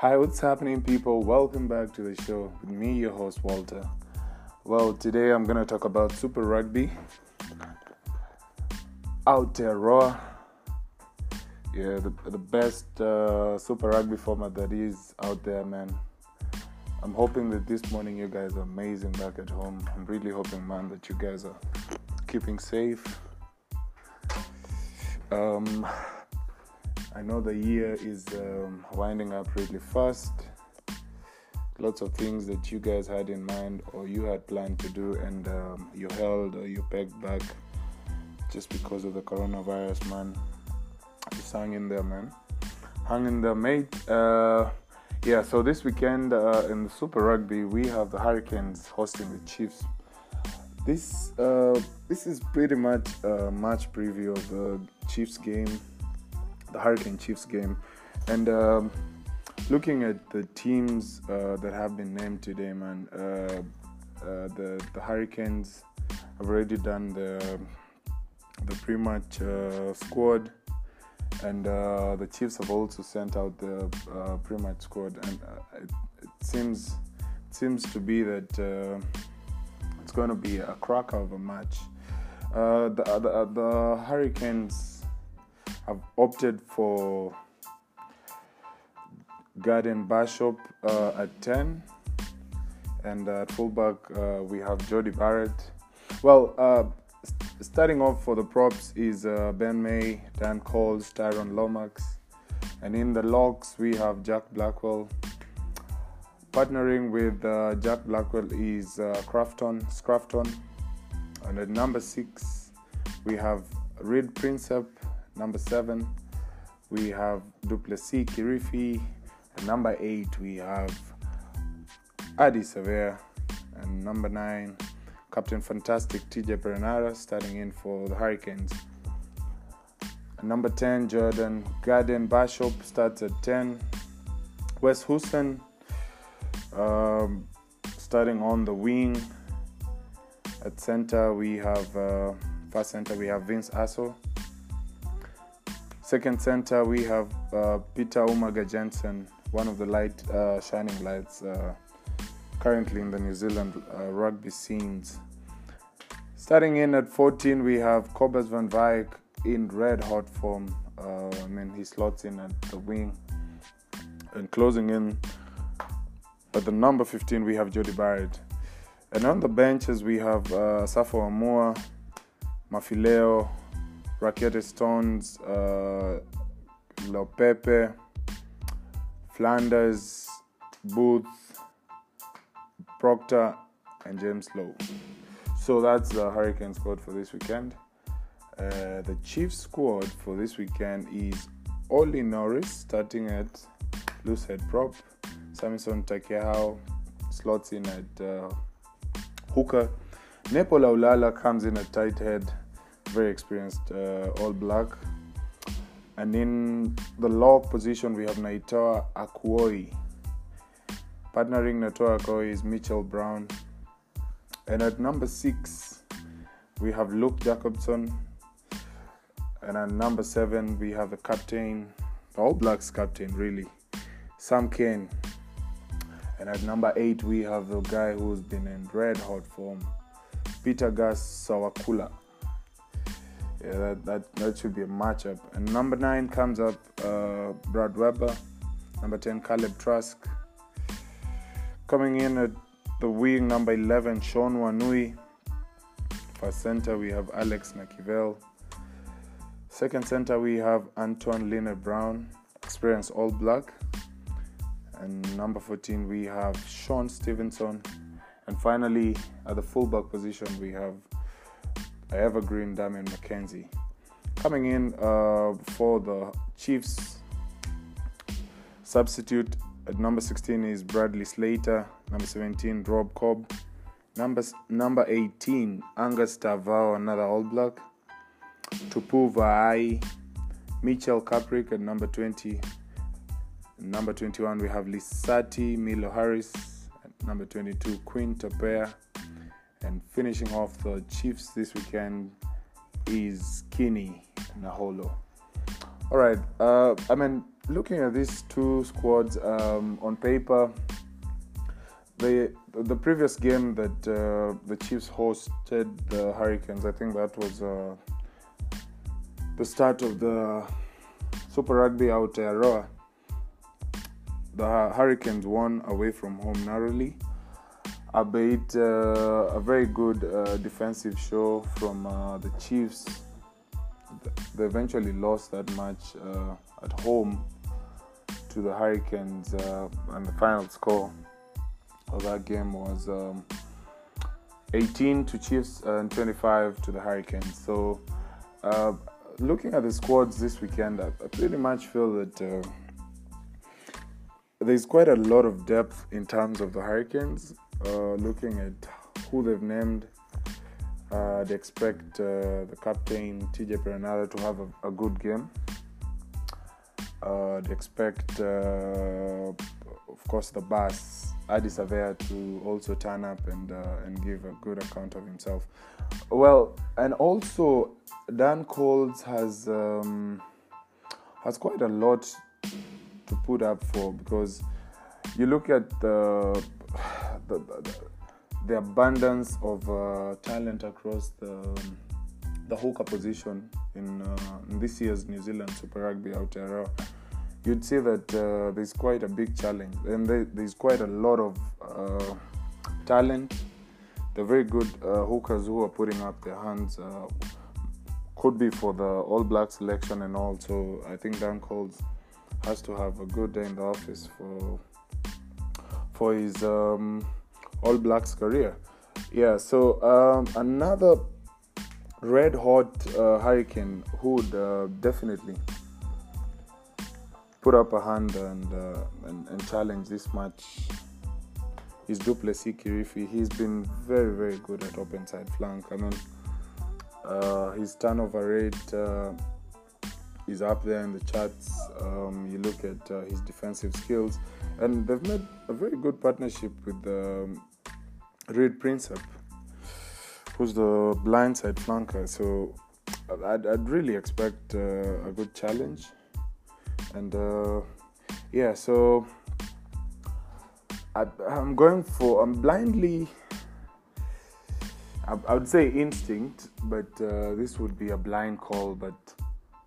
Hi, what's happening, people? Welcome back to the show with me, your host, Walter. Well, today I'm going to talk about Super Rugby. Aotearoa. Yeah, the, the best uh, Super Rugby format that is out there, man. I'm hoping that this morning you guys are amazing back at home. I'm really hoping, man, that you guys are keeping safe. Um, I know the year is um, winding up really fast. Lots of things that you guys had in mind or you had planned to do, and um, you held or you pegged back just because of the coronavirus, man. Just hang in there, man. Hang in there, mate. Uh, yeah, so this weekend uh, in the Super Rugby, we have the Hurricanes hosting the Chiefs. This uh, this is pretty much a match preview of the Chiefs game, the Hurricane Chiefs game, and um, looking at the teams uh, that have been named today, man. Uh, uh, the the Hurricanes have already done the the pre-match uh, squad and uh, the Chiefs have also sent out the uh, pre-match squad, and it, it, seems it seems to be that it's going to be a cracker of a match. The, the, the Hurricanes have opted for Garden-Bachop uh, at ten, and at fullback we have Jordie Barrett. Well, starting off for the props is uh, Ben May, Dane Coles, Tyrone Lomax, and in the locks we have Jack Blackwell. Partnering with uh, Jack Blackwell is uh, Crafton, Scrafton, and at number six we have Reed Prinsep. Number seven we have Du'Plessis Kirifi, number eight we have Ardie Savea, and number nine Captain Fantastic TJ Perenara starting in for the Hurricanes. number 10, Jordan Garden-Bachop starts at 10. Wes Houston um, starting on the wing. At center, we have uh, first center we have Vince Aso. Second center, we have uh, Peter Umaga Jensen, one of the light uh, shining lights uh, currently in the New Zealand uh, rugby scenes. Starting in at 14, we have Kobus van Wyk in red hot form. Uh, I mean, he slots in at the wing. And closing in at the number 15, we have Jordie Barrett. And on the benches, we have uh, Safo Aumua, Mafileo, Rakete Stones, uh, Lopepe, Flanders, Booth, Proctor, and James Lowe. So that's the Hurricane squad for this weekend. Uh, the Chiefs squad for this weekend is Ollie Norris starting at loose head prop. Samson Takehau slots in at uh, hooker. Nepo Laulala comes in at tight head, very experienced uh, All Black. And in the lock position, we have Naitoa Akuoi. Partnering Naitoa Akuoi is Mitchell Brown. And at number six, we have Luke Jacobson. And at number seven, we have the captain, the All Blacks captain, really, Sam Cane. And at number eight, we have the guy who's been in red hot form, Peter Gus Sowakula. Yeah, that, that, that should be a matchup. And number nine comes up uh, Brad Weber. Number 10, Kaleb Trask. Coming in at the wing, number 11, Sean Wainui. For center, we have Alex Nankivell. Second center, we have Anton Lienert-Brown, experienced All Black. And number 14, we have Shaun Stevenson. And finally, at the fullback position, we have evergreen Damian McKenzie. Coming in uh, for the Chiefs, substitute at number 16 is Bradley Slater. Number 17, Rob Cobb. Number, number 18, Angus Ta'avao, another All Black. Tupou Vaa'i. Mitchell Karpik at number 20. Number 21, we have Lisati Milo Harris. At number 22, Quinn Tupaea. And finishing off the Chiefs this weekend is Kini Naholo. All right. Uh, I mean, looking at these two squads um, on paper, the the previous game that uh, the Chiefs hosted the Hurricanes, I think that was uh, the start of the Super Rugby out Aotearoa. The Hurricanes won away from home narrowly, albeit uh, a very good uh, defensive show from uh, the Chiefs. They eventually lost that match uh, at home to the Hurricanes, and the final score of that game was um, 18 to Chiefs and 25 to the Hurricanes. So, uh, looking at the squads this weekend, I, I pretty much feel that uh, there's quite a lot of depth in terms of the Hurricanes. Uh, looking at who they've named, uh, they expect uh, the captain TJ Perenara to have a, a good game. Uh, they expect, of course, the Bass Ardie Savea to also turn up and and give a good account of himself. Well, and also Dane Coles has um, has quite a lot to put up for because you look at the the, the, abundance of uh, talent across the the hooker position in, uh, in this year's New Zealand Super Rugby Aotearoa you'd see that uh, there's quite a big challenge and there's quite a lot of uh, talent. The very good uh, hookers who are putting up their hands uh, could be for the All Black selection and all. So I think Dane Coles has to have a good day in the office for for his um, All Blacks career. Yeah. So um, another red hot uh, Hurricane would uh, definitely put up a hand and, uh, and, and challenge this match is Du'Plessis Kirifi. He's been very, very good at open side flank. I mean, uh, his turnover rate uh, is up there in the charts. Um, you look at uh, his defensive skills, and they've made a very good partnership with um, Reed Prinsep, who's the blindside flanker. So I'd, I'd really expect uh, a good challenge. And uh, yeah so I, am going for i'm blindly I, I, would say instinct but uh, this would be a blind call but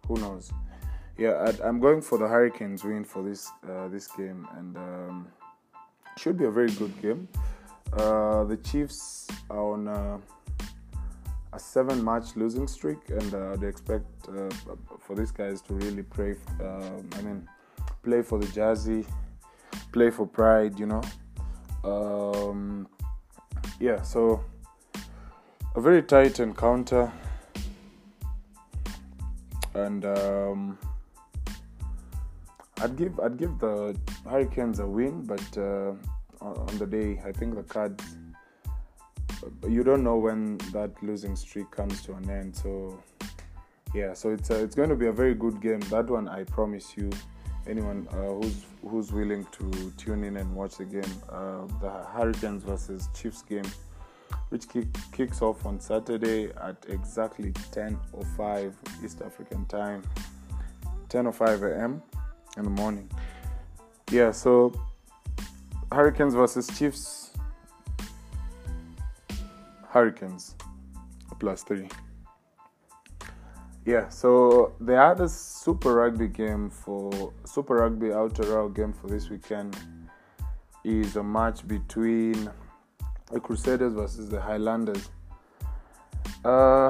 who knows? Yeah I, am going for the hurricanes win for this uh, this game. And um, should be a very good game uh, the chiefs are on uh, a seven match losing streak, and uh, they expect uh, for these guys to really play. Um, I mean, play for the Jersey, play for pride. You know, um, yeah. So a very tight encounter, and um, I'd give I'd give the Hurricanes a win, but uh, on the day I think the cards you don't know when that losing streak comes to an end. So yeah, so it's a, it's going to be a very good game. That one, I promise you. Anyone uh, who's who's willing to tune in and watch the game, uh, the Hurricanes versus Chiefs game, which kick, kicks off on Saturday at exactly 10:05 East African time, 10:05 a.m. in the morning. Yeah, so Hurricanes versus Chiefs Hurricanes plus three. Yeah, so the other Super Rugby game for Super Rugby Aotearoa game for this weekend is a match between the Crusaders versus the Highlanders. Uh,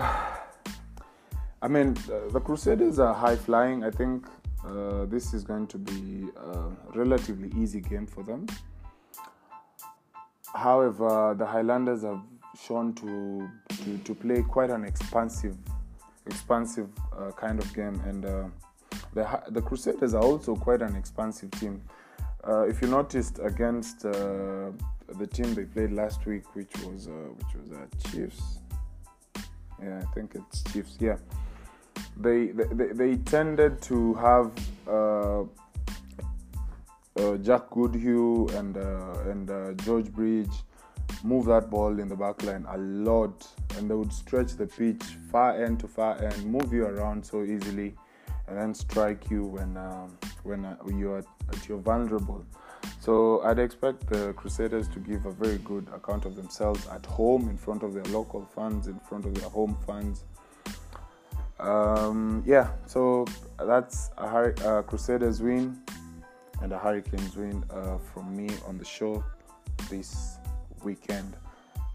I mean, the Crusaders are high flying. I think uh, this is going to be a relatively easy game for them. However, the Highlanders have shown to, to, to play quite an expansive expansive uh, kind of game and uh, the the Crusaders are also quite an expansive team. Uh, if you noticed against uh, the team they played last week, which was uh, which was uh, Chiefs, yeah, I think it's Chiefs. Yeah, they they, they tended to have Jack Goodhue and and George Bridge move that ball in the back line a lot and they would stretch the pitch far end to far end, move you around so easily. and then strike you when um, when uh, you are at your vulnerable. So I'd expect the Crusaders to give a very good account of themselves at home, in front of their local fans, in front of their home fans. Um, yeah, so that's a, a, Crusaders win and a Hurricanes win uh, from me on the show this weekend.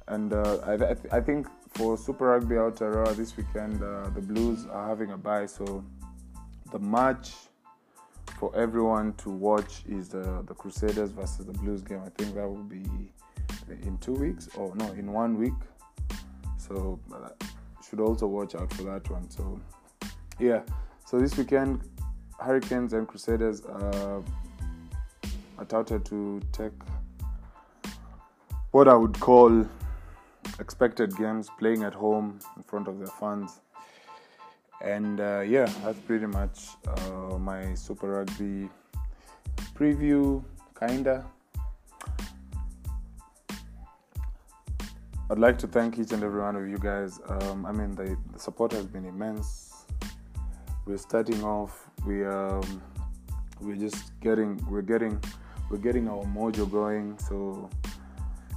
And uh, I, th- I, think for Super Rugby Aotearoa this weekend, uh, the Blues are having a bye, so the match for everyone to watch is the, the Crusaders versus the Blues game. I think that will be in two weeks, or no, in one week. So uh, should also watch out for that one. So yeah, so this weekend, Hurricanes and Crusaders uh, are touted to take what I would call expected games, playing at home in front of their fans. And uh, yeah, that's pretty much uh, my Super Rugby preview, kinda. I'd like to thank each and every one of you guys. Um, I mean, the, the, support has been immense. We're starting off. We um, we're just getting we're getting we're getting our mojo going. So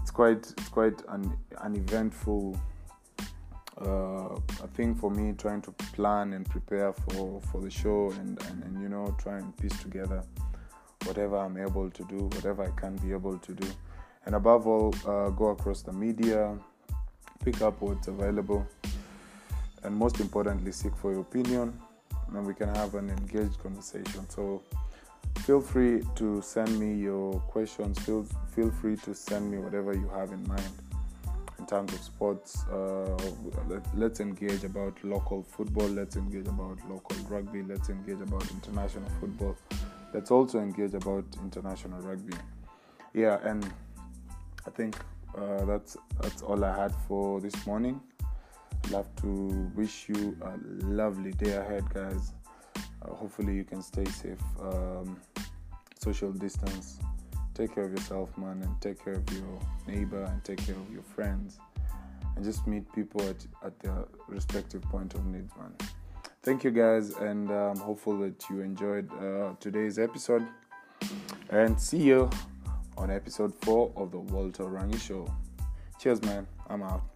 it's quite it's quite an eventful uh, a thing for me trying to plan and prepare for, for the show and, and, and, you know try and piece together whatever I'm able to do, whatever I can be able to do. And above all, uh, go across the media, pick up what's available, and most importantly, seek for your opinion, and we can have an engaged conversation. So feel free to send me your questions, feel, feel free to send me whatever you have in mind in terms of sports. Uh, let, us engage about local football. Let's engage about local rugby. Let's engage about international football. Let's also engage about international rugby. Yeah, and I think uh, that's that's all I had for this morning. I'd love to wish you a lovely day ahead, guys. Uh, hopefully, you can stay safe, um, social distance, take care of yourself, man, and take care of your neighbor and take care of your friends, and just meet people at, at their respective point of needs, man. Thank you, guys, and I'm hopeful that you enjoyed uh, today's episode. And see you on episode four of the Walter Rangi Show. Cheers, man. I'm out.